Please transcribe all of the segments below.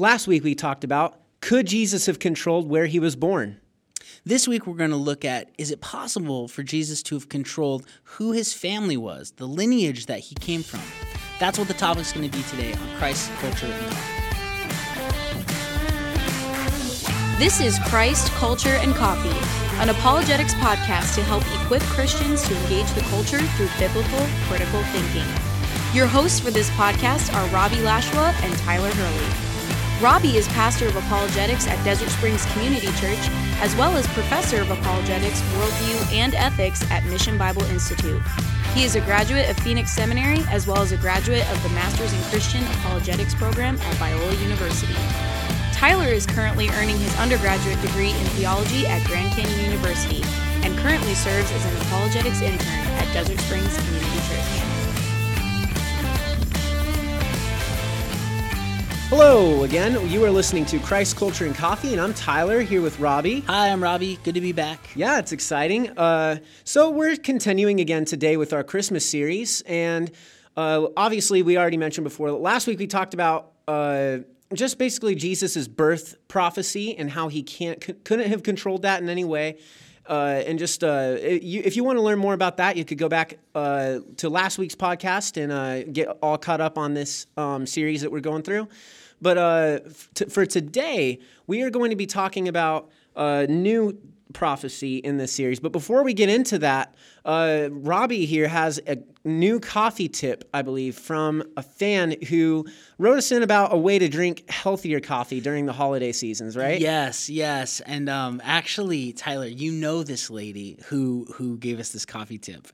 Last week we talked about could Jesus have controlled where he was born? This week, we're going to look at is it possible for Jesus to have controlled who his family was, the lineage that he came from? That's what the topic's going to be today on Christ, Culture, and Coffee. This is Christ, Culture, and Coffee, an apologetics podcast to help equip Christians to engage the culture through biblical, critical thinking. Your hosts for this podcast are Robbie Lashua and Tyler Hurley. Robbie is pastor of apologetics at Desert Springs Community Church, as well as professor of apologetics, worldview, and ethics at Mission Bible Institute. He is a graduate of Phoenix Seminary, as well as a graduate of the Masters in Christian Apologetics program at Biola University. Tyler is currently earning his undergraduate degree in theology at Grand Canyon University and currently serves as an apologetics intern at Desert Springs Community Church. Hello again. You are listening to Christ Culture and Coffee, and I'm Tyler here with Robbie. Hi, I'm Robbie. Good to be back. Yeah, it's exciting. Uh, so we're continuing again today with our Christmas series, and uh, obviously we already mentioned before. Last week we talked about uh, just basically Jesus' birth prophecy and how he can't couldn't have controlled that in any way. Uh, and just uh, if you want to learn more about that, you could go back uh, to last week's podcast and uh, get all caught up on this um, series that we're going through. But uh, t- for today, we are going to be talking about a new prophecy in this series. But before we get into that, uh, Robbie here has a new coffee tip, I believe, from a fan who wrote us in about a way to drink healthier coffee during the holiday seasons, right? Yes, yes. And um, actually, Tyler, you know this lady who who gave us this coffee tip.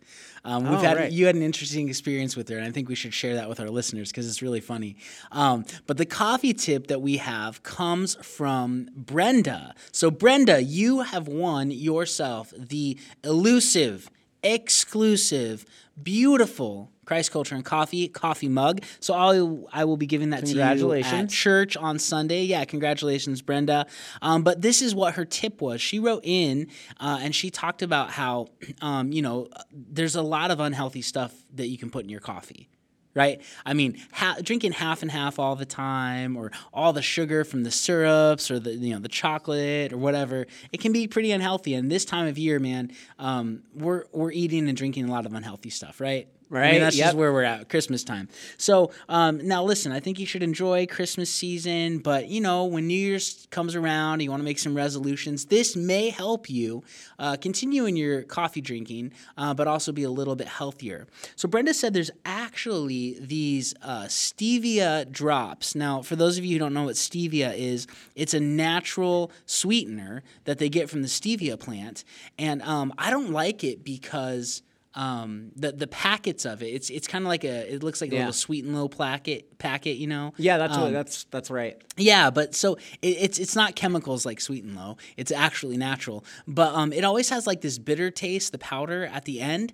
Um, we've oh, had right. you had an interesting experience with her, and I think we should share that with our listeners because it's really funny. Um, but the coffee tip that we have comes from Brenda. So Brenda, you have won yourself the elusive exclusive, beautiful Christ Culture and Coffee coffee mug. So I'll, I will be giving that to you at church on Sunday. Yeah, congratulations, Brenda. Um, but this is what her tip was. She wrote in uh, and she talked about how, um, you know, there's a lot of unhealthy stuff that you can put in your coffee right? I mean, ha- drinking half and half all the time, or all the sugar from the syrups, or the you know the chocolate or whatever, it can be pretty unhealthy. And this time of year, man, um, we're we're eating and drinking a lot of unhealthy stuff, right? Right. I mean, that's yep. just where we're at, Christmas time. So um, now, listen, I think you should enjoy Christmas season, but you know, when New Year's comes around, you want to make some resolutions. This may help you uh, continue in your coffee drinking, uh, but also be a little bit healthier. So Brenda said there's actually these uh, stevia drops. Now, for those of you who don't know what stevia is, it's a natural sweetener that they get from the stevia plant, and um, I don't like it because um, the the packets of it. It's it's kind of like a it looks like a little sweet and low packet packet, you know. Yeah, that's um, that's that's right. Yeah, but so it, it's it's not chemicals like sweet and low. It's actually natural, but um, it always has like this bitter taste, the powder at the end.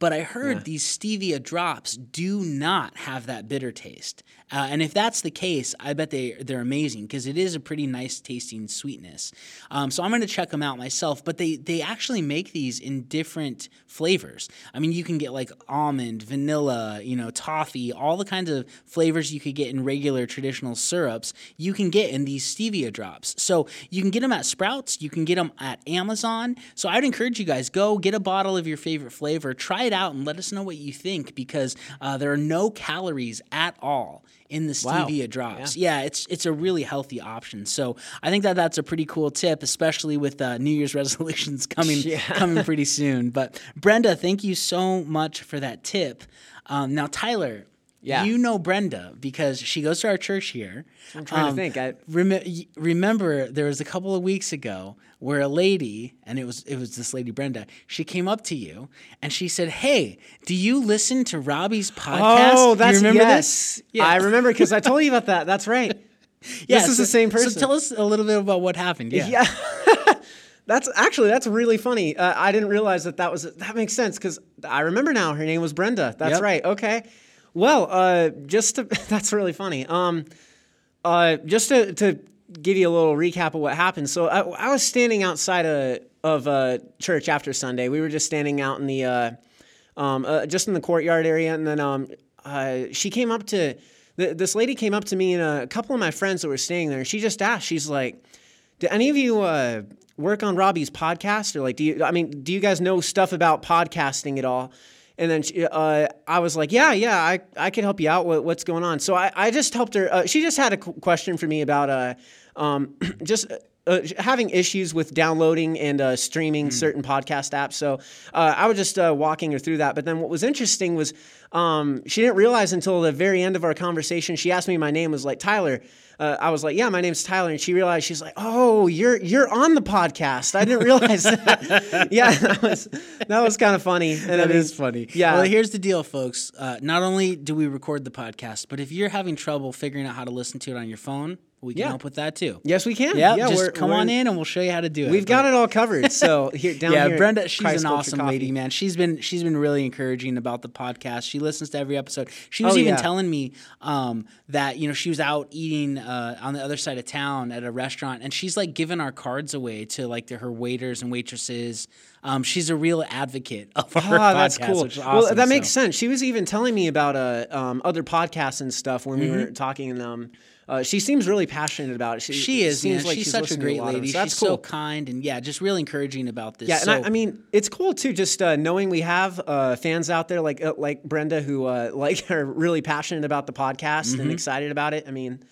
But I heard yeah. these stevia drops do not have that bitter taste. Uh, and if that's the case, I bet they they're amazing because it is a pretty nice tasting sweetness. Um, so I'm going to check them out myself. But they they actually make these in different flavors. I mean, you can get like almond, vanilla, you know, toffee, all the kinds of flavors you could get in regular traditional syrups. You can get in these stevia drops. So you can get them at Sprouts. You can get them at Amazon. So I'd encourage you guys go get a bottle of your favorite flavor, try it out, and let us know what you think because uh, there are no calories at all in the stevia wow. drops. Yeah. yeah. it's it's a really healthy option. So I think that that's a pretty cool tip, especially with uh, New Year's resolutions coming yeah. coming pretty soon. But Brenda, thank you so much for that tip. Um, now, Tyler, yeah. You know Brenda because she goes to our church here. I'm trying um, to think. I rem- remember there was a couple of weeks ago where a lady, and it was it was this lady Brenda. She came up to you and she said, "Hey, do you listen to Robbie's podcast? Oh, that's you remember yes. this? Yeah. I remember because I told you about that. That's right. yeah, this is so, the same person. So tell us a little bit about what happened. Yeah. yeah. That's actually that's really funny. Uh, I didn't realize that that was that makes sense because I remember now. Her name was Brenda. That's yep. right. Okay. Well, uh, just to, that's really funny. Um, uh, just to, to give you a little recap of what happened. So I, I was standing outside of, of uh, church after Sunday. We were just standing out in the uh, um, uh, just in the courtyard area, and then um, uh, she came up to th- this lady came up to me and a couple of my friends that were staying there, she just asked, she's like, "Do any of you uh, work on Robbie's podcast, or like, do you? I mean, do you guys know stuff about podcasting at all?" And then she, uh, I was like, yeah, yeah, I, I can help you out. What, what's going on? So I, I just helped her. Uh, she just had a question for me about uh, um, just uh, having issues with downloading and uh, streaming certain podcast apps. So uh, I was just uh, walking her through that. But then what was interesting was um, she didn't realize until the very end of our conversation. She asked me my name was like Tyler. Uh, I was like, "Yeah, my name's Tyler," and she realized she's like, "Oh, you're you're on the podcast." I didn't realize that. yeah, that was that was kind of funny. And That I mean, is funny. Yeah. Well, here's the deal, folks. Uh, not only do we record the podcast, but if you're having trouble figuring out how to listen to it on your phone, we can Yeah. help with that too. yes, we can. Yeah, yeah, just come on in and we'll show you how to do it. We've got it all covered. So here down yeah, here, Brenda, she's Christ an Culture awesome Coffee. lady, man. She's been she's been really encouraging about the podcast. She listens to every episode. She was Oh, even yeah. telling me um, that you know she was out eating uh, on the other side of town at a restaurant, and she's like giving our cards away to like to her waiters and waitresses. Um, she's a real advocate of our Ah, that's cool. is Well, awesome, that makes so. sense. She was even telling me about uh, um, other podcasts and stuff when we Mm-hmm. were talking. And um, uh, she seems really passionate about it. She, She is, seems man. like she's, such a great of lady. So that's she's cool. so kind and yeah, just really encouraging about this. Yeah, so, and I, I mean, it's cool too. Just uh, knowing we have uh, fans out there like uh, like Brenda who uh, like are really passionate about the podcast Mm-hmm. and excited about it. I mean,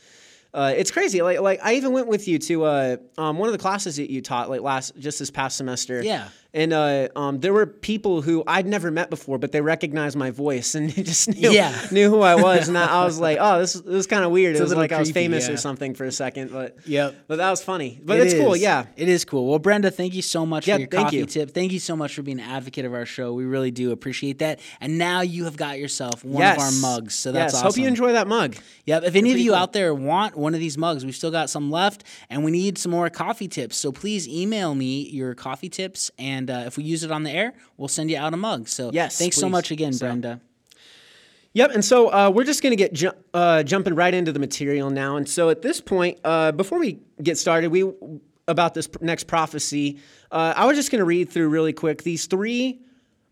uh, it's crazy. Like like I even went with you to uh, um, one of the classes that you taught like last just this past semester. Yeah. And uh, um, there were people who I'd never met before, but they recognized my voice and just knew, Yeah. knew who I was. And I, I was like, oh, this, this is kind of weird. a it was like I was famous yeah. or something for a second. But Yep. but that was funny. But It it's cool. Yeah. It is cool. Well, Brenda, thank you so much Yeah, for your thank coffee you. tip. Thank you so much for being an advocate of our show. We really do appreciate that. And now you have got yourself one yes. of our mugs. So that's yes. awesome. Hope you enjoy that mug. Yep. If any of you cool. out there want one of these mugs, we've still got some left, and we need some more coffee tips. So please email me your coffee tips, and uh, if we use it on the air, we'll send you out a mug. So Yes, thanks so much again, So- Brenda. Yep, and so uh, we're just going to get ju- uh, jumping right into the material now. And so at this point, uh, before we get started, we about this pr- next prophecy, uh, I was just going to read through really quick these three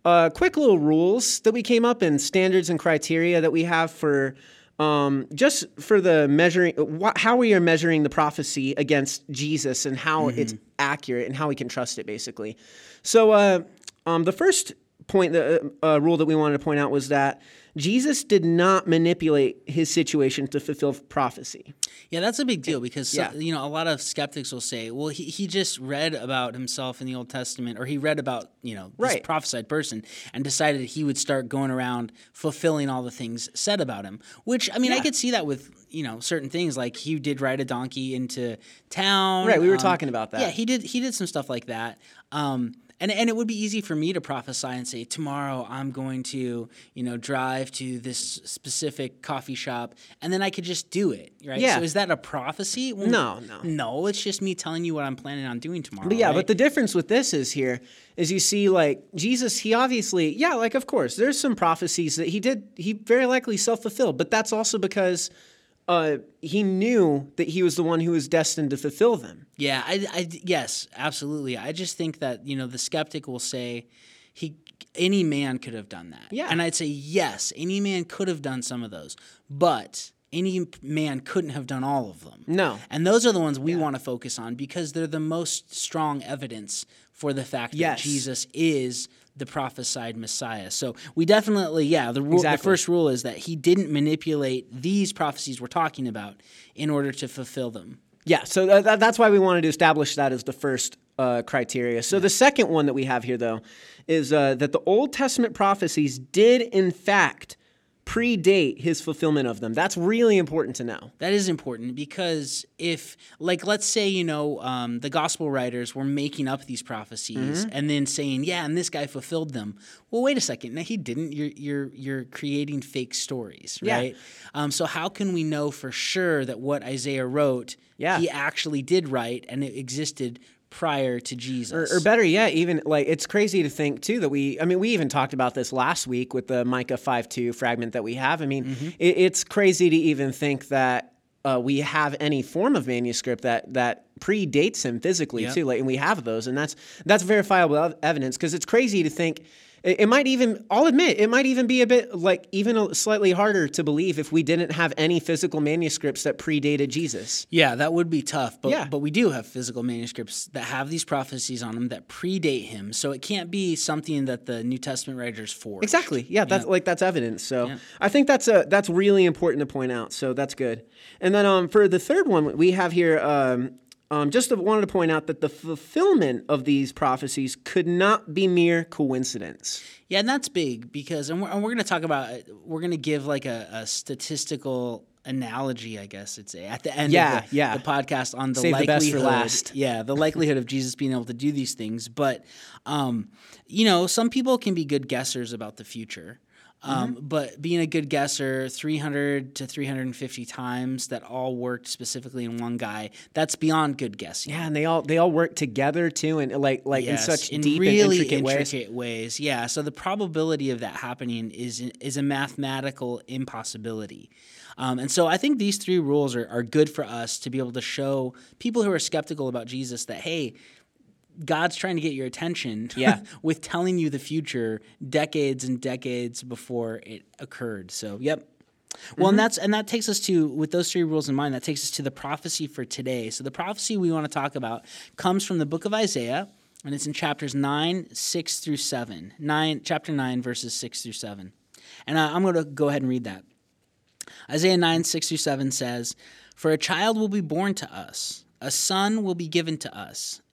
uh, quick little rules that we came up and standards and criteria that we have for um, just for the measuring wh- how we are measuring the prophecy against Jesus and how it's accurate and how we can trust it, basically. So uh, um, the first point, the uh, uh, rule that we wanted to point out was that Jesus did not manipulate his situation to fulfill prophecy. Yeah, that's a big deal because Yeah. you know a lot of skeptics will say, "Well, he, he just read about himself in the Old Testament, or he read about you know this Right. prophesied person and decided he would start going around fulfilling all the things said about him." Which I mean, I could see that with you know certain things like he did ride a donkey into town. um, Right, we were talking about that. Yeah, he did. He did some stuff like that. Um, and, and it would be easy for me to prophesy and say tomorrow I'm going to you know drive to this specific coffee shop and then I could just do it right Yeah. so is that a prophecy Well, No, no. no it's just me telling you what I'm planning on doing tomorrow But yeah, right? but the difference with this is here is you see like Jesus, he obviously, yeah, like of course, there's some prophecies that he did, he very likely self fulfilled, but that's also because uh, he knew that he was the one who was destined to fulfill them. Yeah, I, I, yes, absolutely. I just think that you know the skeptic will say he any man could have done that. Yeah. and I'd say yes, any man could have done some of those, but any man couldn't have done all of them. No. and those are the ones we want to focus on because they're the most strong evidence for the fact Yes. that Jesus is the prophesied Messiah. So we definitely, yeah, the rule, the first rule is that he didn't manipulate these prophecies we're talking about in order to fulfill them. Yeah, so tha- that's why we wanted to establish that as the first uh, criteria. So the second one that we have here, though, is uh, that the Old Testament prophecies did, in fact, predate his fulfillment of them. That's really important to know. That is important because if, like, let's say, you know, um, the gospel writers were making up these prophecies Mm-hmm. and then saying, "Yeah, and this guy fulfilled them." Well, wait a second. No, he didn't. You're you're you're creating fake stories, right? Yeah. Um, so how can we know for sure that what Isaiah wrote, Yeah. he actually did write and it existed prior to Jesus? Or, or better yet, even like it's crazy to think too that we. I mean, we even talked about this last week with the Micah five two fragment that we have. I mean, Mm-hmm. it, it's crazy to even think that uh, we have any form of manuscript that that predates him physically Yep. too. Like, and we have those, and that's that's verifiable ev- evidence because it's crazy to think. It, it might even, I'll admit, it might even be a bit like even a, slightly harder to believe if we didn't have any physical manuscripts that predated Jesus. Yeah, that would be tough. But Yeah. but we do have physical manuscripts that have these prophecies on them that predate him. So it can't be something that the New Testament writers forged. Exactly. Yeah, that's like that's evidence. So I think that's a that's really important to point out. So that's good. And then um, for the third one, we have here um, um, just wanted to point out that the fulfillment of these prophecies could not be mere coincidence. Yeah, and that's big because, and we're, and we're going to talk about, we're going to give like a, a statistical analogy, I guess it's at the end Yeah, of the, yeah. the podcast on the Save the likelihood. for last. Yeah, the likelihood of Jesus being able to do these things. But, um, you know, some people can be good guessers about the future. Um, Mm-hmm. But being a good guesser, 300 to 350 times that all worked specifically in one guy, that's beyond good guessing. Yeah, and they all they all work together too, and like like in such in deep really and intricate, ways. ways. Yeah. So the probability of that happening is is a mathematical impossibility. Um, and so I think these three rules are, are good for us to be able to show people who are skeptical about Jesus that hey, God's trying to get your attention Yeah. with telling you the future decades and decades before it occurred. So yep. Well, and that's and that takes us to with those three rules in mind. That takes us to the prophecy for today. So the prophecy we want to talk about comes from the book of Isaiah, and it's in chapters nine, six through seven. Nine, chapter nine, verses six through seven. And uh, I'm going to go ahead and read that. Isaiah 9, 6 through 7 says, For a child will be born to us, a son will be given to us,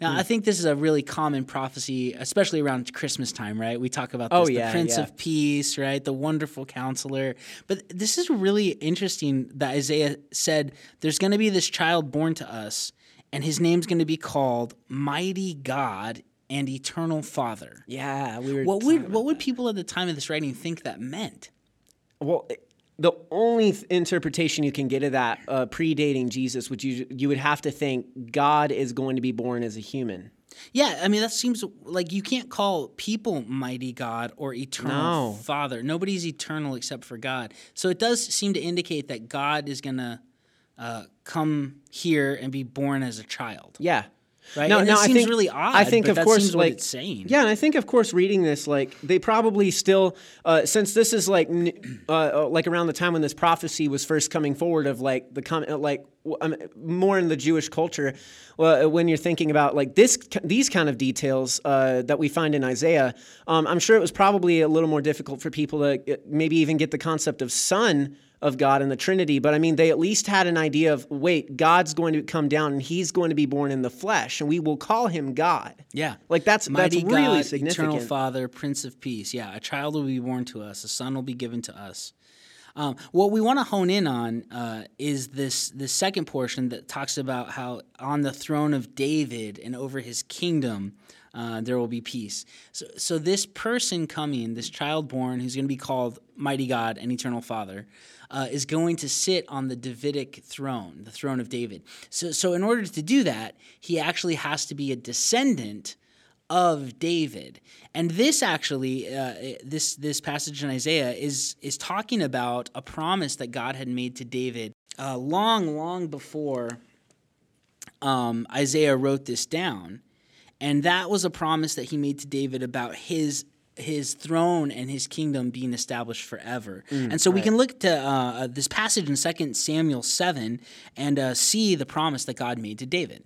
Now, Hmm. I think this is a really common prophecy, especially around Christmas time, right? We talk about this, Oh, the Prince yeah. of Peace, right? The wonderful counselor. But this is really interesting that Isaiah said there's going to be this child born to us, and his name's going to be called Mighty God and Eternal Father. Yeah, we were. What would what would people at the time of this writing think that meant? Well, the only th- interpretation you can get of that uh, predating Jesus, which you you would have to think God is going to be born as a human. Yeah, I mean that seems like you can't call people mighty God or eternal No. Father. Nobody's eternal except for God. So it does seem to indicate that God is gonna uh, come here and be born as a child. Yeah. Right? No, And no, it I seems think really odd, I think of course, seems like it's saying. Yeah, and I think of course, reading this, like they probably still, uh, since this is like, uh, uh, like around the time when this prophecy was first coming forward of like the com- uh, like um, more in the Jewish culture, uh, when you're thinking about like this, these kind of details uh, that we find in Isaiah, um, I'm sure it was probably a little more difficult for people to uh, maybe even get the concept of son of God and the Trinity, but I mean, they at least had an idea of wait, God's going to come down and he's going to be born in the flesh, and we will call him God. Yeah. Like that's Mighty that's really God, significant. Eternal Father, Prince of Peace. Yeah, a child will be born to us, a son will be given to us. Um, what we want to hone in on uh, is this this second portion that talks about how on the throne of David and over his kingdom uh, there will be peace. So, so this person coming, this child born, who's going to be called Mighty God and Eternal Father, uh, is going to sit on the Davidic throne, the throne of David. So, so in order to do that, he actually has to be a descendant of David. And this actually, uh, this this passage in Isaiah is is talking about a promise that God had made to David uh, long, long before um, Isaiah wrote this down, and that was a promise that he made to David about his his throne and his kingdom being established forever. and so we can look to uh, this passage in 2 Samuel 7 and uh, see the promise that God made to David.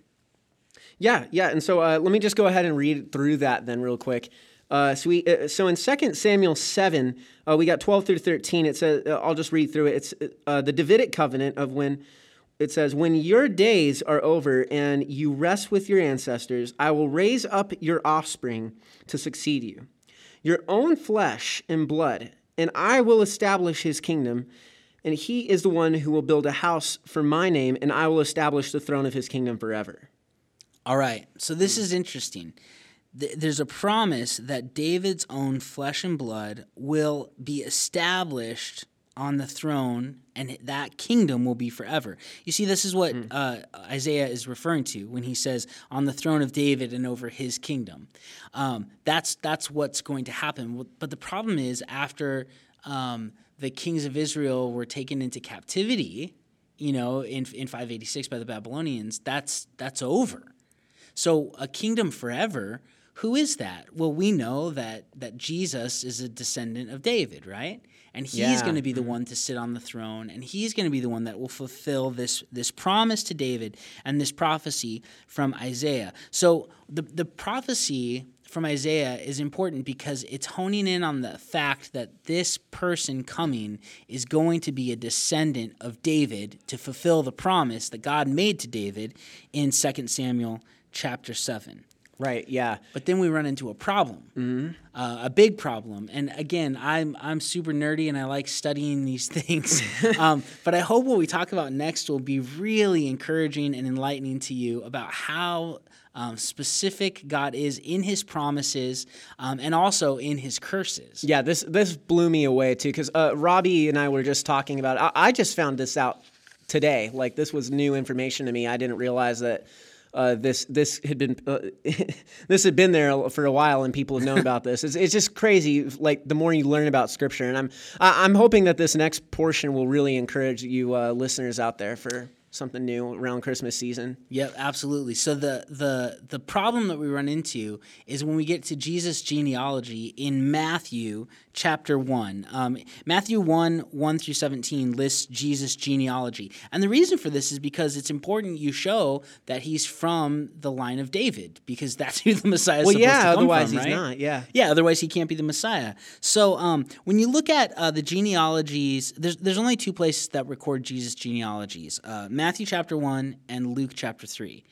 Yeah, yeah. And so uh, let me just go ahead and read through that then real quick. Uh, so, we, uh, so in 2 Samuel 7, uh, we got 12 through 13. It says, uh, I'll just read through it. It's uh, the Davidic covenant of when it says, When your days are over and you rest with your ancestors, I will raise up your offspring to succeed you, your own flesh and blood, and I will establish his kingdom. And he is the one who will build a house for my name, and I will establish the throne of his kingdom forever. All right, so this is interesting. Th- There's a promise that David's own flesh and blood will be established on the throne, and that kingdom will be forever. You see, this is what mm. uh, Isaiah is referring to when he says, "On the throne of David and over his kingdom." Um, that's that's what's going to happen. But the problem is, after um, the kings of Israel were taken into captivity, you know, in in 586 by the Babylonians, that's that's over. So a kingdom forever. Who is that? Well, we know that that Jesus is a descendant of David, right? and he's yeah. going to be the mm-hmm. one to sit on the throne and he's going to be the one that will fulfill this this promise to David and this prophecy from Isaiah. So the the prophecy from Isaiah is important because it's honing in on the fact that this person coming is going to be a descendant of David to fulfill the promise that God made to David in 2 Samuel chapter 7. Right. Yeah. But then we run into a problem, mm-hmm. uh, a big problem. And again, I'm I'm super nerdy and I like studying these things. um, but I hope what we talk about next will be really encouraging and enlightening to you about how um, specific God is in His promises um, and also in His curses. Yeah. This this blew me away too because uh, Robbie and I were just talking about. It. I, I just found this out today. Like this was new information to me. I didn't realize that uh, this this had been uh, this had been there for a while and people have known about this. It's, it's just crazy. Like the more you learn about Scripture, and I'm I'm hoping that this next portion will really encourage you uh, listeners out there for something new around Christmas season. Yep, absolutely. So the the the problem that we run into is when we get to Jesus' genealogy in Matthew chapter one. Um, Matthew one one through seventeen lists Jesus' genealogy, and the reason for this is because it's important you show that he's from the line of David, because that's who the Messiah is well, supposed yeah, to come otherwise from, he's right? not. Yeah, yeah. Otherwise he can't be the Messiah. So um, when you look at uh, the genealogies, there's there's only two places that record Jesus' genealogies. Uh, Matthew chapter 1 and Luke chapter 3.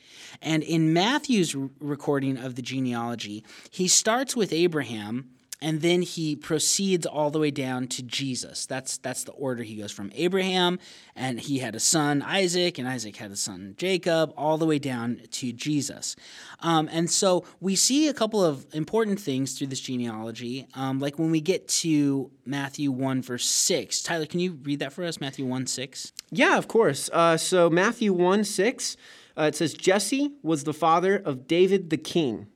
And in Matthew's recording of the genealogy, he starts with Abraham and then he proceeds all the way down to Jesus. That's that's the order he goes from Abraham, and he had a son Isaac, and Isaac had a son Jacob, all the way down to Jesus. Um, and so we see a couple of important things through this genealogy, um, like when we get to Matthew one verse six. Tyler, can you read that for us? Matthew one six. Yeah, of course. Uh, so Matthew one six. Uh, it says Jesse was the father of David the king.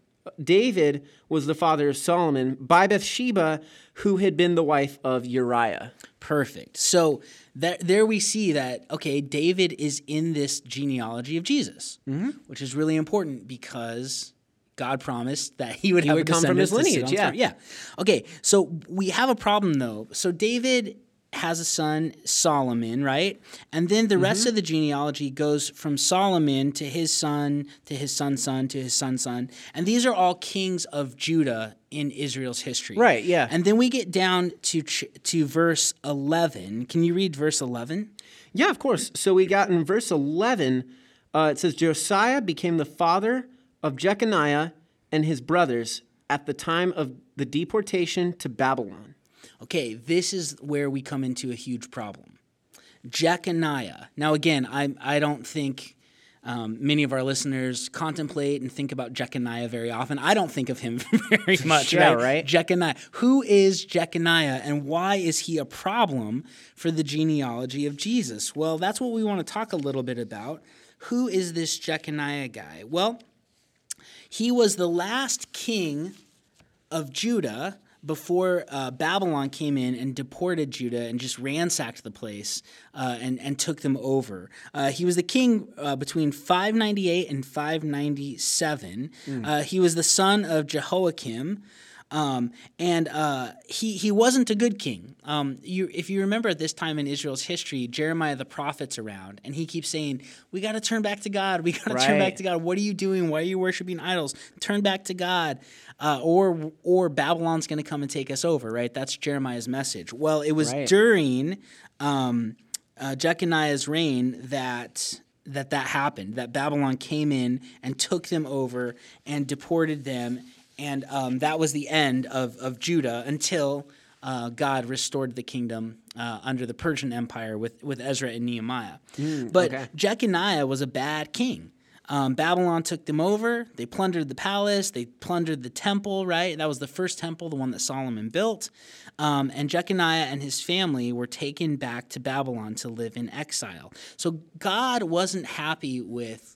David was the father of Solomon by Bathsheba, who had been the wife of Uriah. Perfect. So that, there we see that, okay, David is in this genealogy of Jesus, mm-hmm. which is really important because God promised that he would he have would come from his lineage. Yeah. Yeah. Okay. So we have a problem though. So David has a son, Solomon, right? And then the mm-hmm. rest of the genealogy goes from Solomon to his son, to his son's son, to his son's son. And these are all kings of Judah in Israel's history. Right, yeah. And then we get down to to verse 11. Can you read verse 11? Yeah, of course. So we got in verse 11, uh, it says, Josiah became the father of Jeconiah and his brothers at the time of the deportation to Babylon. Okay, this is where we come into a huge problem. Jeconiah. Now, again, I, I don't think um, many of our listeners contemplate and think about Jeconiah very often. I don't think of him very much. yeah, right? right? Jeconiah. Who is Jeconiah and why is he a problem for the genealogy of Jesus? Well, that's what we want to talk a little bit about. Who is this Jeconiah guy? Well, he was the last king of Judah before uh, Babylon came in and deported Judah and just ransacked the place uh, and, and took them over. Uh, he was the king uh, between 598 and 597. Mm. he was the son of Jehoiakim. Um, and uh, he he wasn't a good king. Um, you, if you remember at this time in Israel's history, Jeremiah the prophet's around, and he keeps saying, "We got to turn back to God. We got to right. turn back to God. What are you doing? Why are you worshiping idols? Turn back to God." Uh, or or Babylon's going to come and take us over, right? That's Jeremiah's message. Well, it was right. during um, uh, Jeconiah's reign that that that happened. That Babylon came in and took them over and deported them and um, that was the end of, of Judah until uh, God restored the kingdom uh, under the Persian Empire with, with Ezra and Nehemiah. Mm, but okay. Jeconiah was a bad king. Um, Babylon took them over. They plundered the palace. They plundered the temple, right? That was the first temple, the one that Solomon built. Um, and Jeconiah and his family were taken back to Babylon to live in exile. So God wasn't happy with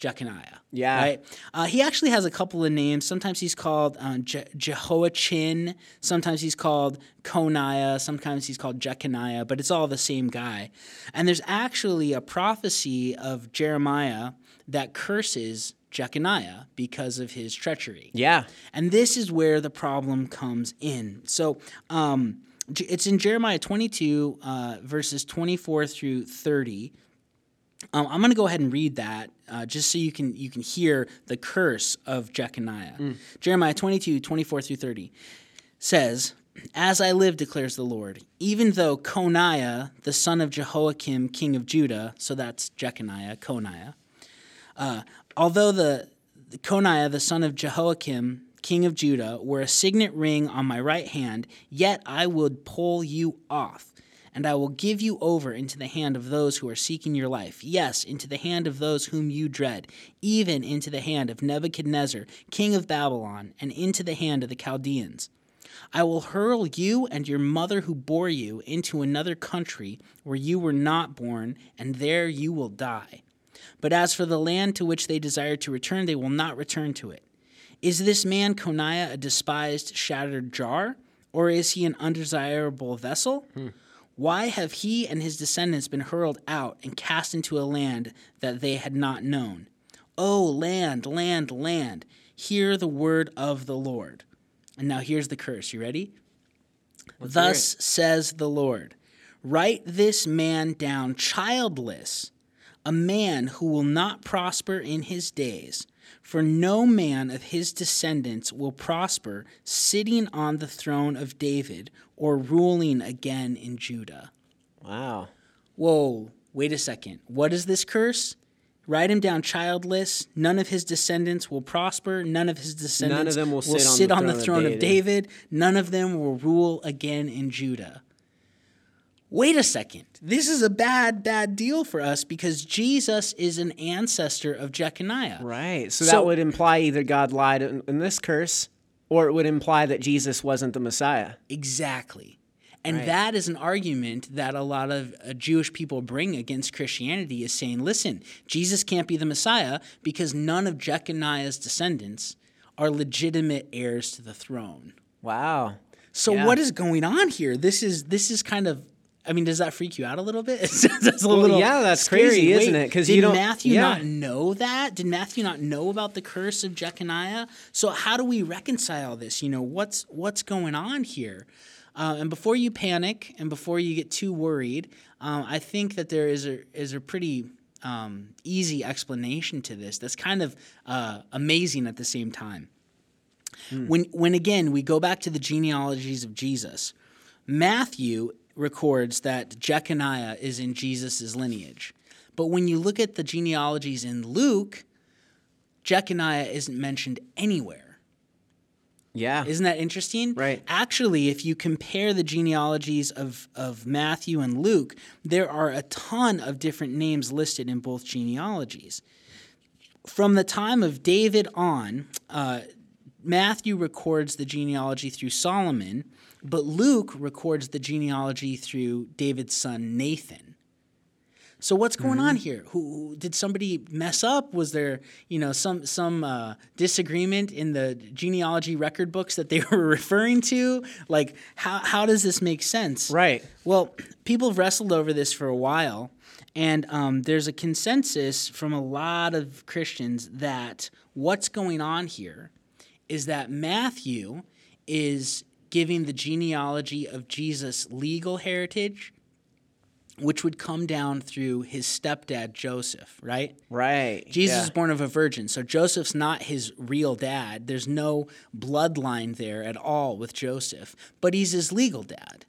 Jeconiah. Yeah. Right? Uh, he actually has a couple of names. Sometimes he's called uh, Je- Jehoiachin. Sometimes he's called Coniah. Sometimes he's called Jeconiah, but it's all the same guy. And there's actually a prophecy of Jeremiah that curses Jeconiah because of his treachery. Yeah. And this is where the problem comes in. So um, it's in Jeremiah 22, uh, verses 24 through 30. Um, I'm going to go ahead and read that uh, just so you can you can hear the curse of Jeconiah. Jeremiah 22, 24 through 30 says, As I live, declares the Lord, even though Coniah, the son of Jehoiakim, king of Judah, so that's Jeconiah, Coniah, uh, although the, the Coniah, the son of Jehoiakim, king of Judah, were a signet ring on my right hand, yet I would pull you off, and I will give you over into the hand of those who are seeking your life. Yes, into the hand of those whom you dread, even into the hand of Nebuchadnezzar, king of Babylon, and into the hand of the Chaldeans. I will hurl you and your mother who bore you into another country where you were not born, and there you will die. But as for the land to which they desire to return, they will not return to it. Is this man Coniah a despised, shattered jar, or is he an undesirable vessel? Hmm. Why have he and his descendants been hurled out and cast into a land that they had not known? O land, land, land, hear the word of the Lord. And now here's the curse. You ready? Thus says the Lord Write this man down childless, a man who will not prosper in his days. For no man of his descendants will prosper sitting on the throne of David or ruling again in Judah. Wow. Whoa, wait a second. What is this curse? Write him down childless. None of his descendants will prosper. None of his descendants of them will sit on the the throne throne of of David. None of them will rule again in Judah. Wait a second. This is a bad, bad deal for us because Jesus is an ancestor of Jeconiah. Right. So, So- that would imply either God lied in, in this curse, or it would imply that Jesus wasn't the Messiah. Exactly. And Right. that is an argument that a lot of uh, Jewish people bring against Christianity is saying, listen, Jesus can't be the Messiah because none of Jeconiah's descendants are legitimate heirs to the throne. Wow. So Yeah. what is going on here? This is this is kind of I mean, does that freak you out a little bit? that's a Well, little yeah, that's scary. crazy, isn't Wait, it? 'Cause did you don't- Matthew yeah. not know that? Did Matthew not know about the curse of Jeconiah? So how do we reconcile this? You know, what's what's going on here? Uh, and before you panic and before you get too worried, um, I think that there is a is a pretty um, easy explanation to this. That's kind of uh, amazing at the same time. When when again we go back to the genealogies of Jesus, Matthew records that Jeconiah is in Jesus' lineage. But when you look at the genealogies in Luke, Jeconiah isn't mentioned anywhere. Yeah. Isn't that interesting? Right. Actually, if you compare the genealogies of, of Matthew and Luke, there are a ton of different names listed in both genealogies. From the time of David on, uh, Matthew records the genealogy through Solomon, but Luke records the genealogy through David's son Nathan. So what's going on here? Who, who did somebody mess up? Was there, you know, some some uh, disagreement in the genealogy record books that they were referring to? Like, how how does this make sense? right. Well, people have wrestled over this for a while, and um, there's a consensus from a lot of Christians that what's going on here is that Matthew is giving the genealogy of Jesus' legal heritage, which would come down through his stepdad Joseph, right? Right. Jesus yeah. is born of a virgin, so Joseph's not his real dad. There's no bloodline there at all with Joseph, but he's his legal dad.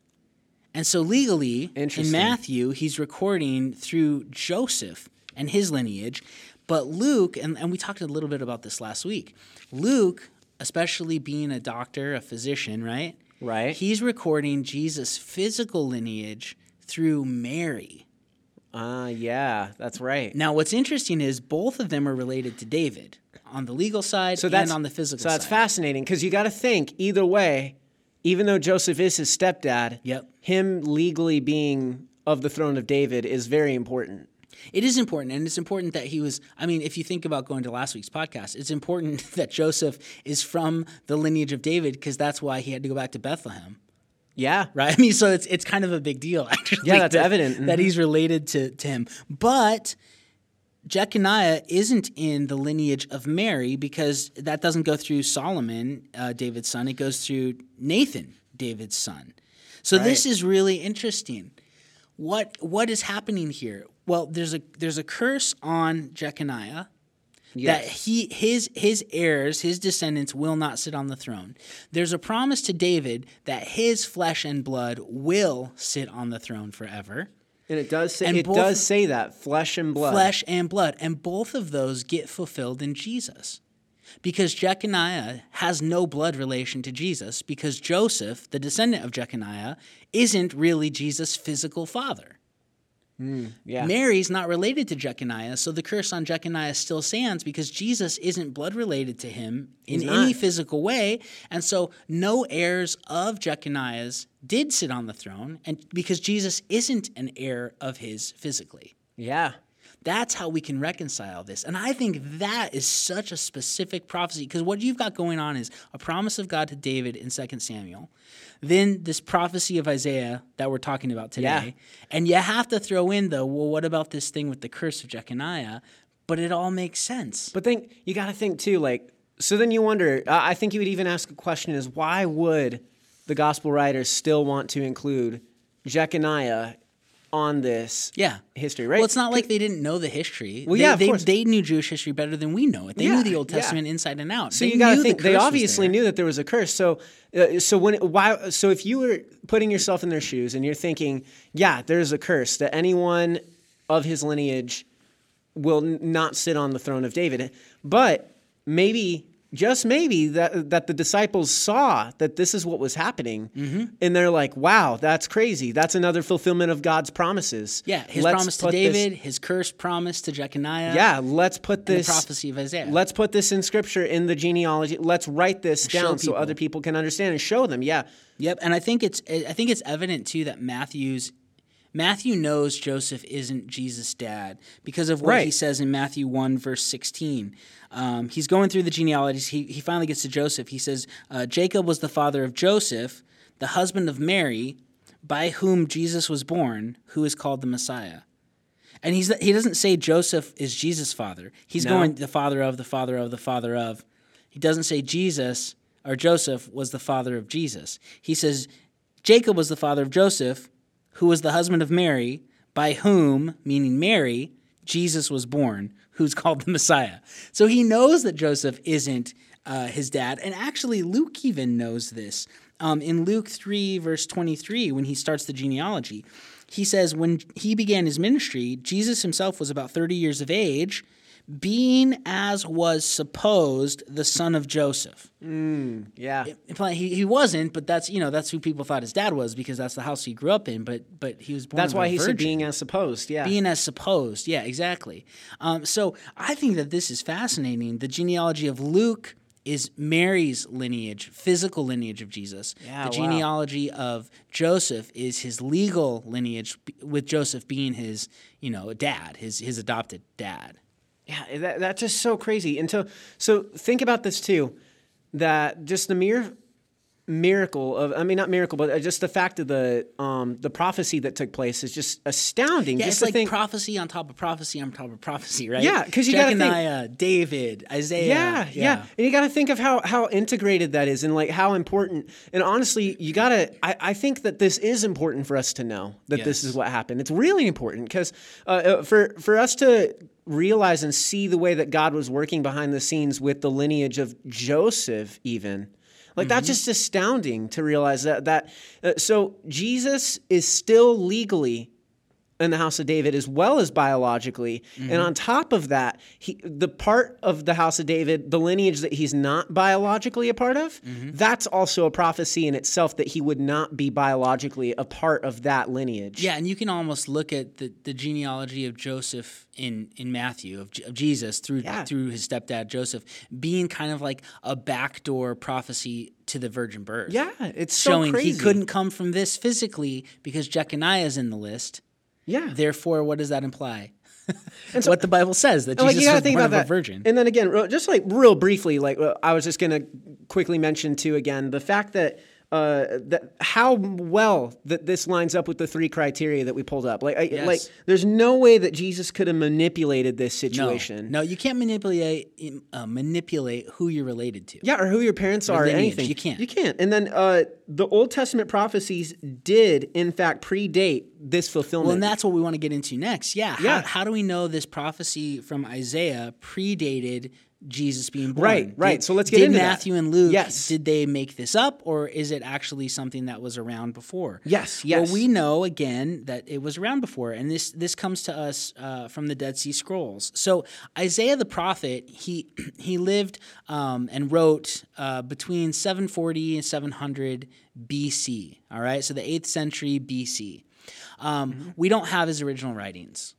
And so legally, in Matthew, he's recording through Joseph and his lineage. But Luke, and, and we talked a little bit about this last week, Luke, especially being a doctor, a physician, right? Right. He's recording Jesus' physical lineage through Mary. Ah, yeah, that's right. Now, what's interesting is both of them are related to David on the legal side So that's and on the physical side. So that's side. fascinating because you got to think either way. Even though Joseph is his stepdad, Yep. him legally being of the throne of David is very important. It is important, and it's important that he was. I mean, if you think about going to last week's podcast, it's important that Joseph is from the lineage of David because that's why he had to go back to Bethlehem. Yeah, right? I mean, so it's it's kind of a big deal, actually. Yeah, that's that, evident. that Mhm. he's related to, to him. But Jeconiah isn't in the lineage of Mary because that doesn't go through Solomon, uh, David's son. It goes through Nathan, David's son. So this is really interesting. What what is happening here? Well, there's a there's a curse on Jeconiah that he his his heirs, his descendants will not sit on the throne. There's a promise to David that his flesh and blood will sit on the throne forever. and it does say And it both- does say that flesh and blood. Flesh and blood, and both of those get fulfilled in Jesus. Because Jeconiah has no blood relation to Jesus, because Joseph, the descendant of Jeconiah, isn't really Jesus' physical father. Mm, yeah, Mary's not related to Jeconiah, so the curse on Jeconiah still stands because Jesus isn't blood related to him in He's any physical way, and so no heirs of Jeconiah's did sit on the throne, and because Jesus isn't an heir of his physically. yeah. That's how we can reconcile this. And I think that is such a specific prophecy because what you've got going on is a promise of God to David in 2 Samuel, then this prophecy of Isaiah that we're talking about today. Yeah. And you have to throw in, though, well, what about this thing with the curse of Jeconiah? But it all makes sense. But then you got to think too, like, so then you wonder. I I think you would even ask a question: Is why would the gospel writers still want to include Jeconiah on this yeah. history? Right? Well, it's not like they didn't know the history. Well, they, yeah, of they, course. they knew Jewish history better than we know it. They Yeah, knew the Old yeah. Testament inside and out. So They you got to think they obviously knew that there was a curse. So, uh, so when why? So if you were putting yourself in their shoes and you're thinking, yeah, there's a curse that anyone of his lineage will n- not sit on the throne of David, but maybe. Just maybe that that the disciples saw that this is what was happening, Mm-hmm. and they're like, "Wow, that's crazy! That's another fulfillment of God's promises." Yeah, his Let's promise to put this- David, his curse promise to Jeconiah. yeah, let's put this prophecy of Isaiah. Let's put this in scripture in the genealogy. Let's write this show down so other people can understand and show them. Yeah. Yep, and I think it's I think it's evident too that Matthew's Matthew knows Joseph isn't Jesus' dad because of what he says in Matthew one verse sixteen. Um, he's going through the genealogies. He he finally gets to Joseph. He says uh, Jacob was the father of Joseph, the husband of Mary, by whom Jesus was born, who is called the Messiah. And he's he doesn't say Joseph is Jesus' father. He's No. going the father of the father of the father of. He doesn't say Jesus or Joseph was the father of Jesus. He says Jacob was the father of Joseph, who was the husband of Mary, by whom, meaning Mary, Jesus was born, who's called the Messiah. So he knows that Joseph isn't uh, his dad. And actually, Luke even knows this. Um, in Luke 3, verse 23, when he starts the genealogy, he says, When he began his ministry, Jesus himself was about 30 years of age, being as was supposed the son of Joseph Yeah. implying he, he wasn't, but that's you know that's who people thought his dad was because that's the house he grew up in. But but he was born. That's why he said being as supposed. Yeah. being as supposed. Yeah, exactly. Um, so I think that this is fascinating. The genealogy of Luke is Mary's lineage, physical lineage of Jesus. Yeah, the wow. genealogy of Joseph is his legal lineage, with Joseph being his you know dad, his his adopted dad. Yeah. That, that's just so crazy. And so, so think about this too, that just the mere miracle of I mean not miracle, but uh, just the fact of the um the prophecy that took place is just astounding. Yeah, just it's to like think, prophecy on top of prophecy on top of prophecy, right? Yeah, because you gotta think- Jeconiah, David, Isaiah. Yeah, yeah, And you got to think of how how integrated that is and like how important. And honestly, you got to. I, I think that this is important for us to know that this is what happened. It's really important because uh, uh, for for us to realize and see the way that God was working behind the scenes with the lineage of Joseph, even. Like that's just astounding to realize that that uh, so Jesus is still legally in the house of David as well as biologically. Mm-hmm. And on top of that, he, the part of the house of David, the lineage that he's not biologically a part of, Mm-hmm. that's also a prophecy in itself that he would not be biologically a part of that lineage. Yeah, and you can almost look at the, the genealogy of Joseph in, in Matthew of, of Jesus through Yeah. through his stepdad Joseph being kind of like a backdoor prophecy to the virgin birth. Yeah, it's so showing crazy. he couldn't come from this physically because Jeconiah is in the list. Yeah. Therefore, what does that imply? And so- what the Bible says that like Jesus you was born of that. a virgin. And then again, just like real briefly, like uh, I was just gonna quickly mention too again the fact that. Uh, that how well that this lines up with the three criteria that we pulled up. Like, I, Yes. like, there's no way that Jesus could have manipulated this situation. no, you can't manipulate uh, manipulate who you're related to. Yeah, or who your parents are, or lineage. anything. You can't. You can't. And then uh, the Old Testament prophecies did, in fact, predate this fulfillment. Well, and that's what we want to get into next. Yeah. How, Yeah. how do we know this prophecy from Isaiah predated Jesus being born? Right, right. Did- So let's get did into that. Matthew and Luke. Yes. Did they make this up, or is it actually something that was around before? Yes, yes. Well, we know again that it was around before, and this this comes to us uh, from the Dead Sea Scrolls. So Isaiah the prophet, he he lived um, and wrote uh, between 740 and 700 BC. All right, so the eighth century BC. Um, We don't have his original writings.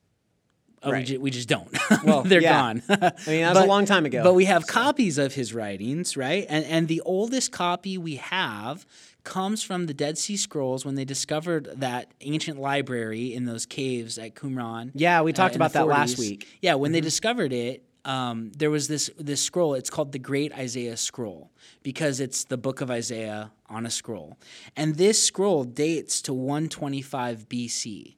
Uh, we, ju- we just don't. Well, they're yeah. gone. I mean, that was a long time ago. But we have copies of his writings, right? And and the oldest copy we have comes from the Dead Sea Scrolls when they discovered that ancient library in those caves at Qumran. Yeah, we talked in the about that last week. Yeah, when they Mm-hmm. discovered it, um, there was this this scroll. It's called the Great Isaiah Scroll because it's the book of Isaiah on a scroll, and this scroll dates to 125 BC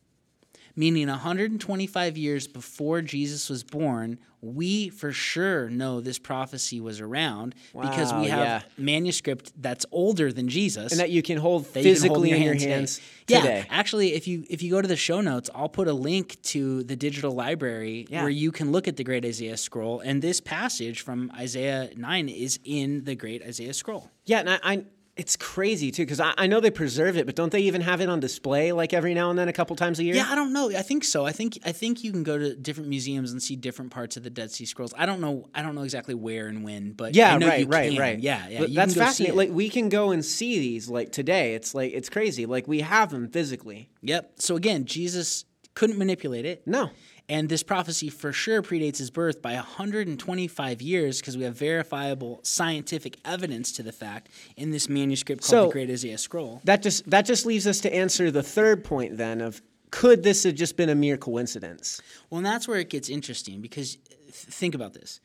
meaning 125 years before Jesus was born, we for sure know this prophecy was around because we have yeah. manuscript that's older than Jesus. and that you can hold that you can hold physically in your hand today. hands Yeah, actually, if you if you go to the show notes, I'll put a link to the digital library Yeah. where you can look at the Great Isaiah Scroll, and this passage from Isaiah nine is in the Great Isaiah Scroll. Yeah, and I, I it's crazy too because I, I know they preserve it, but don't they even have it on display like every now and then, a couple times a year? Yeah, I don't know. I think so. I think I think you can go to different museums and see different parts of the Dead Sea Scrolls. I don't know. I don't know exactly where and when, but Yeah, right, right, can. right. Yeah, yeah. That's can go see fascinating. Like we can go and see these like today. It's like it's crazy. Like we have them physically. yep. So again, Jesus couldn't manipulate it. No. And this prophecy for sure predates his birth by 125 years because we have verifiable scientific evidence to the fact in this manuscript called So- the Great Isaiah Scroll. That just that just leaves us to answer the third point then of could this have just been a mere coincidence? Well, and that's where it gets interesting because th- think about this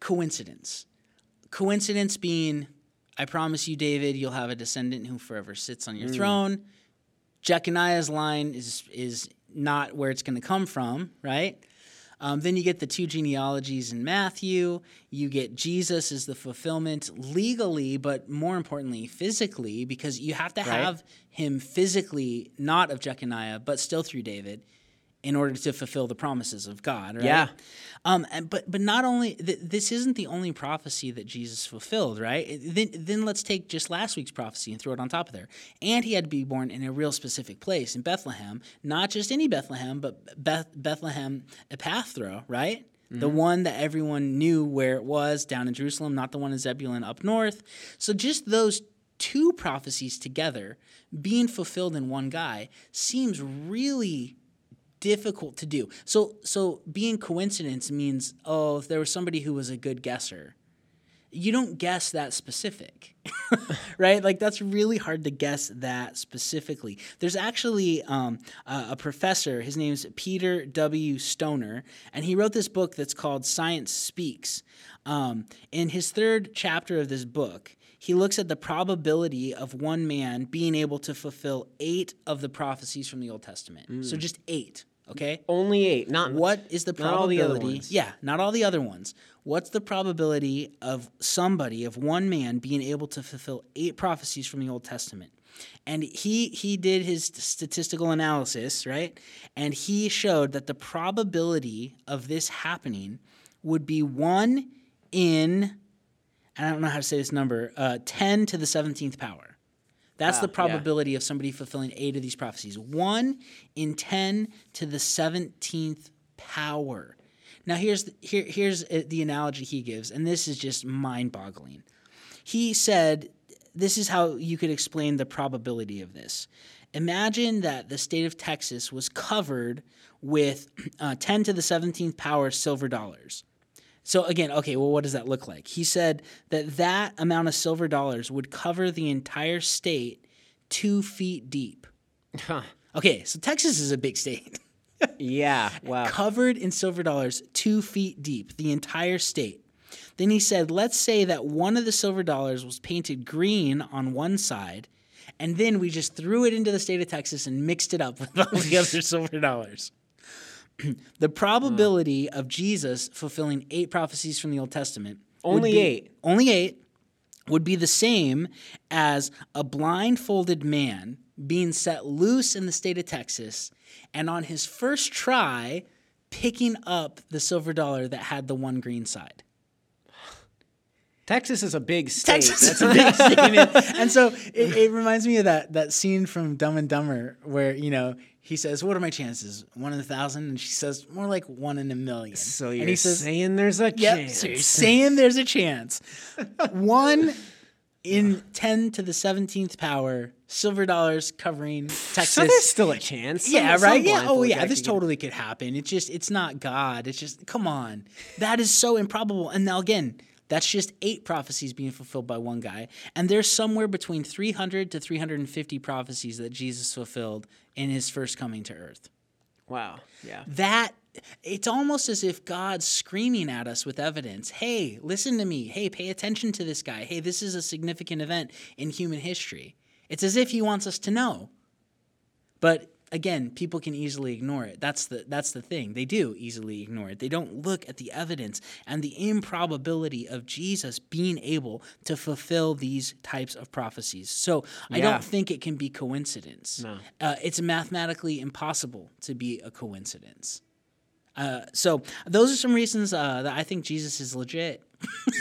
coincidence. Coincidence being, I promise you, David, you'll have a descendant who forever sits on your mm. throne. Jeconiah's line is is not where it's going to come from, right? Um, then you get the two genealogies in Matthew. You get Jesus as the fulfillment legally, but more importantly, physically, because you have to have him physically, not of Jeconiah, but still through David, in order to fulfill the promises of God. Right? Yeah. Um, and, but but not only th- this isn't the only prophecy that Jesus fulfilled, right? It- Then then let's take just last week's prophecy and throw it on top of there. And he had to be born in a real specific place in Bethlehem, not just any Bethlehem, but Beth- Bethlehem Ephrathah, right? The one that everyone knew where it was down in Jerusalem, not the one in Zebulun up north. So just those two prophecies together being fulfilled in one guy seems really difficult to do. So so being coincidence means oh if there was somebody who was a good guesser. You don't guess that specific. right? Like that's really hard to guess that specifically. There's actually um, a, a professor, his name's Peter W. Stoner, and he wrote this book that's called Science Speaks. Um, in his third chapter of this book, he looks at the probability of one man being able to fulfill eight of the prophecies from the Old Testament. So just eight, okay? Only eight, not What is the not all the other probability? ones. yeah, not all the other ones. What's the probability of somebody, of one man, being able to fulfill eight prophecies from the Old Testament? And he he did his statistical analysis, right? And he showed that the probability of this happening would be one in and I don't know how to say this number, uh, 10 to the 17th power. That's Wow, the yeah. probability of somebody fulfilling eight of these prophecies. One in 10 to the 17th power. Now, here's the, here, here's uh, the analogy he gives, and this is just mind boggling. He said, This is how you could explain the probability of this. Imagine that the state of Texas was covered with uh, 10 to the 17th power silver dollars. So again, okay, well, what does that look like? He said that that amount of silver dollars would cover the entire state two feet deep. Huh. Okay, so Texas is a big state. Yeah. Wow. covered in silver dollars two feet deep, the entire state. Then he said, let's say that one of the silver dollars was painted green on one side, and then we just threw it into the state of Texas and mixed it up with all the other silver dollars. the probability of Jesus fulfilling eight prophecies from the Old Testament Only be- eight. only eight would be the same as a blindfolded man being set loose in the state of Texas and on his first try picking up the silver dollar that had the one green side. Texas is a big state. Texas That's a big state. And so it, it reminds me of that that scene from Dumb and Dumber where, you know, he says, What are my chances? One in a thousand? And she says, More like one in a million. So and you're he says, saying there's a Yep. chance. So you're saying there's a chance. One in 10 to the 17th power, silver dollars covering Texas. so there's still a chance. Yeah, some right. Yeah. Oh, yeah. This get- totally could happen. It's just, it's not God. It's just, come on. That is so improbable. And now again, that's just eight prophecies being fulfilled by one guy. And there's somewhere between 300 to 350 prophecies that Jesus fulfilled in his first coming to earth Wow. Yeah. that it's almost as if God's screaming at us with evidence. Hey, listen to me. Hey, pay attention to this guy. Hey, this is a significant event in human history. It's as if he wants us to know. But again, people can easily ignore it. That's the that's the thing. They do easily ignore it. They don't look at the evidence and the improbability of Jesus being able to fulfill these types of prophecies. So I don't think it can be coincidence. No. Uh, it's mathematically impossible to be a coincidence. Uh, so those are some reasons uh, that I think Jesus is legit.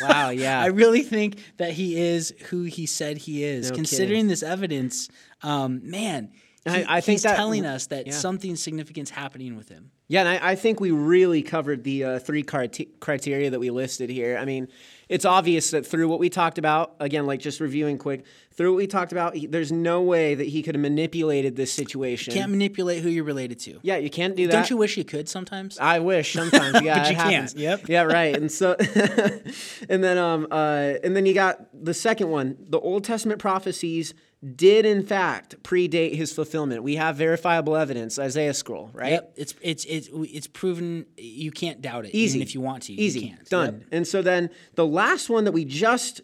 Wow. Yeah. I really think that he is who he said he is. No Considering this evidence, um, man, he- I- I think he's that- telling us that yeah. something significant's happening with him. Yeah, and I, I think we really covered the uh, three crite- criteria that we listed here. I mean, it's obvious that through what we talked about, again, like just reviewing quick, through what we talked about, he, there's no way that he could have manipulated this situation. You can't manipulate who you're related to. yeah, you can't do that. Don't you wish you could sometimes? I wish sometimes, yeah, But you can't. Yep. Yeah, right. And so, and then, um, uh, and then you got the second one. The Old Testament prophecies did in fact predate his fulfillment. We have verifiable evidence, Isaiah scroll, right? Yep, it's it's it's it's proven. You can't doubt it. Easy. even if you want to. Easy. you can't. Done. Yep. And so then the last one that we just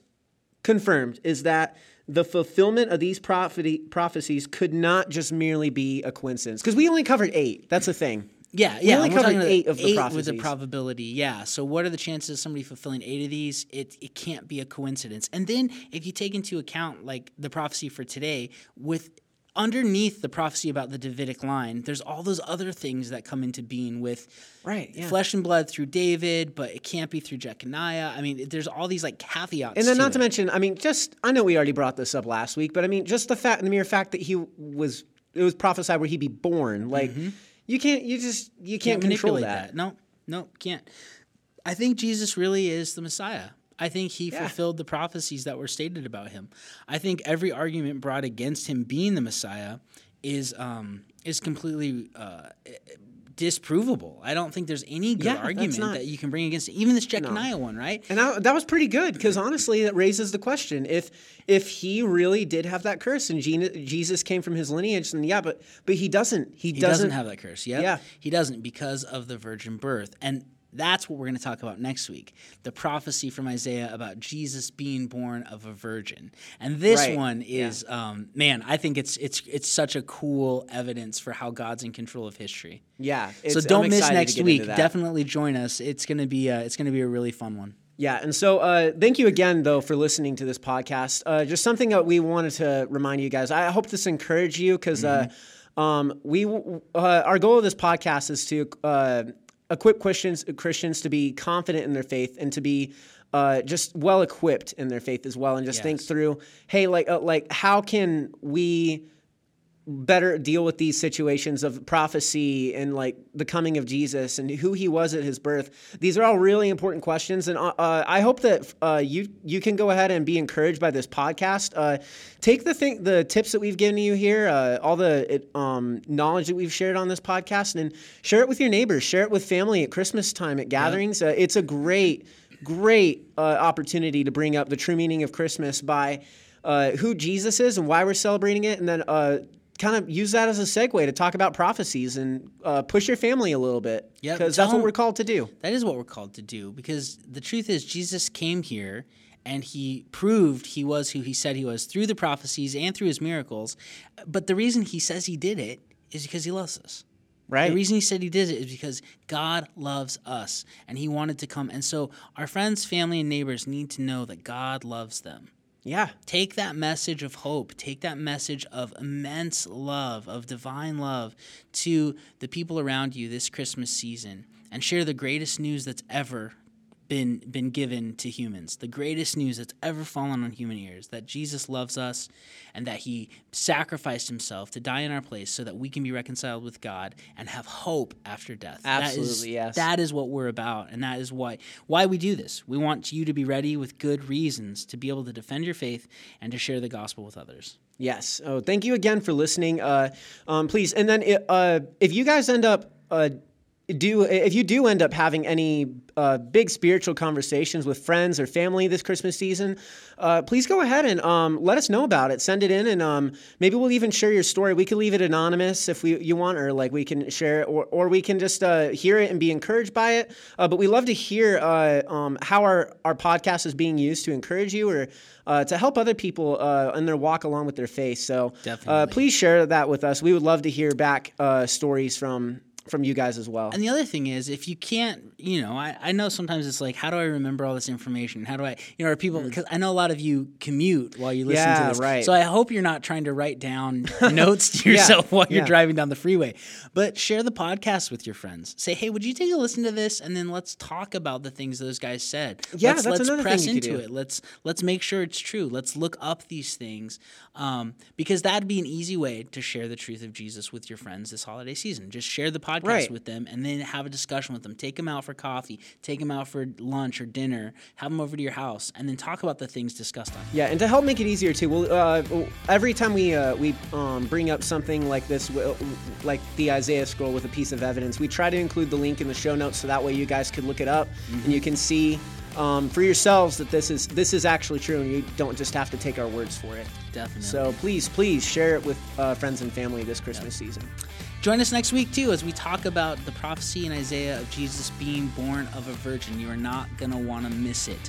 confirmed is that the fulfillment of these prophecy, prophecies could not just merely be a coincidence. Because we only covered eight. That's the thing. Yeah, We yeah. only we're covered eight of the eight with prophecies. the probability. Yeah. So what are the chances of somebody fulfilling eight of these? It it can't be a coincidence. And then if you take into account like the prophecy for today, with underneath the prophecy about the Davidic line, there's all those other things that come into being with Right, yeah. flesh and blood through David, but it can't be through Jeconiah. I mean, there's all these like caveats. And then, not to mention, I mean, just I know we already brought this up last week, but I mean, just the fact, the mere fact that he was, it was prophesied where he'd be born. Like, mm-hmm. You can't, you just, you can't, can't control manipulate that. that. No, no, can't. I think Jesus really is the Messiah. I think he fulfilled the prophecies that were stated about him. I think every argument brought against him being the Messiah is um, is completely uh, disprovable. I don't think there's any good Yeah, argument not- that you can bring against it. Even this Jeconiah one, right? And that, that was pretty good because mm-hmm. honestly, that raises the question: if if he really did have that curse and Jesus came from his lineage, then yeah, but but he doesn't. He, He doesn't, have that curse. Yep. Yeah. He doesn't because of the virgin birth. And that's what we're going to talk about next week. The prophecy from Isaiah about Jesus being born of a virgin. And this Right. one is um, man, I think it's it's it's such a cool evidence for how God's in control of history. Yeah. So it's- I'm don't miss next week. Definitely join us. It's going to be uh, it's going to be a really fun one. Yeah, and so uh, thank you again, though, for listening to this podcast. Uh, just something that we wanted to remind you guys. I hope this encouraged you because uh, um, we uh, our goal of this podcast is to uh, equip Christians Christians to be confident in their faith and to be uh, just well equipped in their faith as well, and just think through, hey, like uh, like how can we better deal with these situations of prophecy and like the coming of Jesus and who he was at his birth. These are all really important questions, and uh, uh, I hope that uh, you you can go ahead and be encouraged by this podcast. Uh, take the thing, the tips that we've given you here, uh, all the it, um, knowledge that we've shared on this podcast, and share it with your neighbors, share it with family at Christmas time at gatherings. Uh, it's a great, great uh, opportunity to bring up the true meaning of Christmas by uh, who Jesus is and why we're celebrating it, and then uh, kind of use that as a segue to talk about prophecies and uh, push your family a little bit. Yeah, because that's what we're called to do. That is what we're called to do because the truth is, Jesus came here and he proved he was who he said he was through the prophecies and through his miracles. But the reason he says he did it is because he loves us. Right. The reason he said he did it is because God loves us and he wanted to come. And so our friends, family, and neighbors need to know that God loves them. Yeah. Take that message of hope, take that message of immense love, of divine love to the people around you this Christmas season and share the greatest news that's ever been been given to humans. The greatest news that's ever fallen on human ears that Jesus loves us and that he sacrificed himself to die in our place so that we can be reconciled with God and have hope after death. That is- Absolutely, yes. That is what we're about and that is why why we do this. We want you to be ready with good reasons to be able to defend your faith and to share the gospel with others. Yes. Oh, thank you again for listening. Uh, um, please, and then uh, if you guys end up uh, do if you do end up having any uh, big spiritual conversations with friends or family this Christmas season, uh, please go ahead and um, let us know about it. Send it in, and um, maybe we'll even share your story. We could leave it anonymous if we you want, or like we can share it, or or we can just uh, hear it and be encouraged by it. Uh, but we love to hear uh, um, how our our podcast is being used to encourage you or. Uh, to help other people uh, in their walk along with their faith, so uh, please share that with us. We would love to hear back uh, stories from from you guys as well. And the other thing is, if you can't, you know, I, I know sometimes it's like, how do I remember all this information? How do I, you know, are people, because I know a lot of you commute while you listen Mm. Yeah, to this. right. So I hope you're not trying to write down notes to yourself while you're yeah. driving down the freeway, but share the podcast with your friends. Say, hey, would you take a listen to this? And then let's talk about the things those guys said. Yeah, let's, that's let's another press thing into do. it. Let's, let's make sure it's true. Let's look up these things um, because that'd be an easy way to share the truth of Jesus with your friends this holiday season. Just share the podcast Right. with them and then have a discussion with them. Take them out for coffee, take them out for lunch or dinner, have them over to your house, and then talk about the things discussed on. Yeah, and to help make it easier too, we'll, uh, every time we uh, we um, bring up something like this, w- like the Isaiah scroll with a piece of evidence, we try to include the link in the show notes so that way you guys can look it up and you can see um, for yourselves that this is this is actually true, and you don't just have to take our words for it. Definitely. So please, please share it with uh, friends and family this Christmas season. Join us next week too as we talk about the prophecy in Isaiah of Jesus being born of a virgin. You are not going to want to miss it.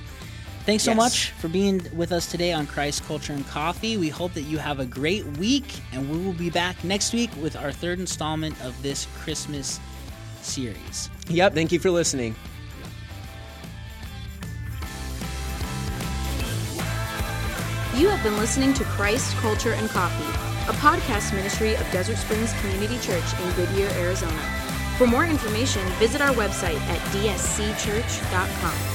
Thanks so Yes. much for being with us today on Christ Culture and Coffee. We hope that you have a great week, and we will be back next week with our third installment of this Christmas series. Yep. Thank you for listening. You have been listening to Christ, Culture, and Coffee, a podcast ministry of Desert Springs Community Church in Goodyear, Arizona. For more information, visit our website at dscchurch.com.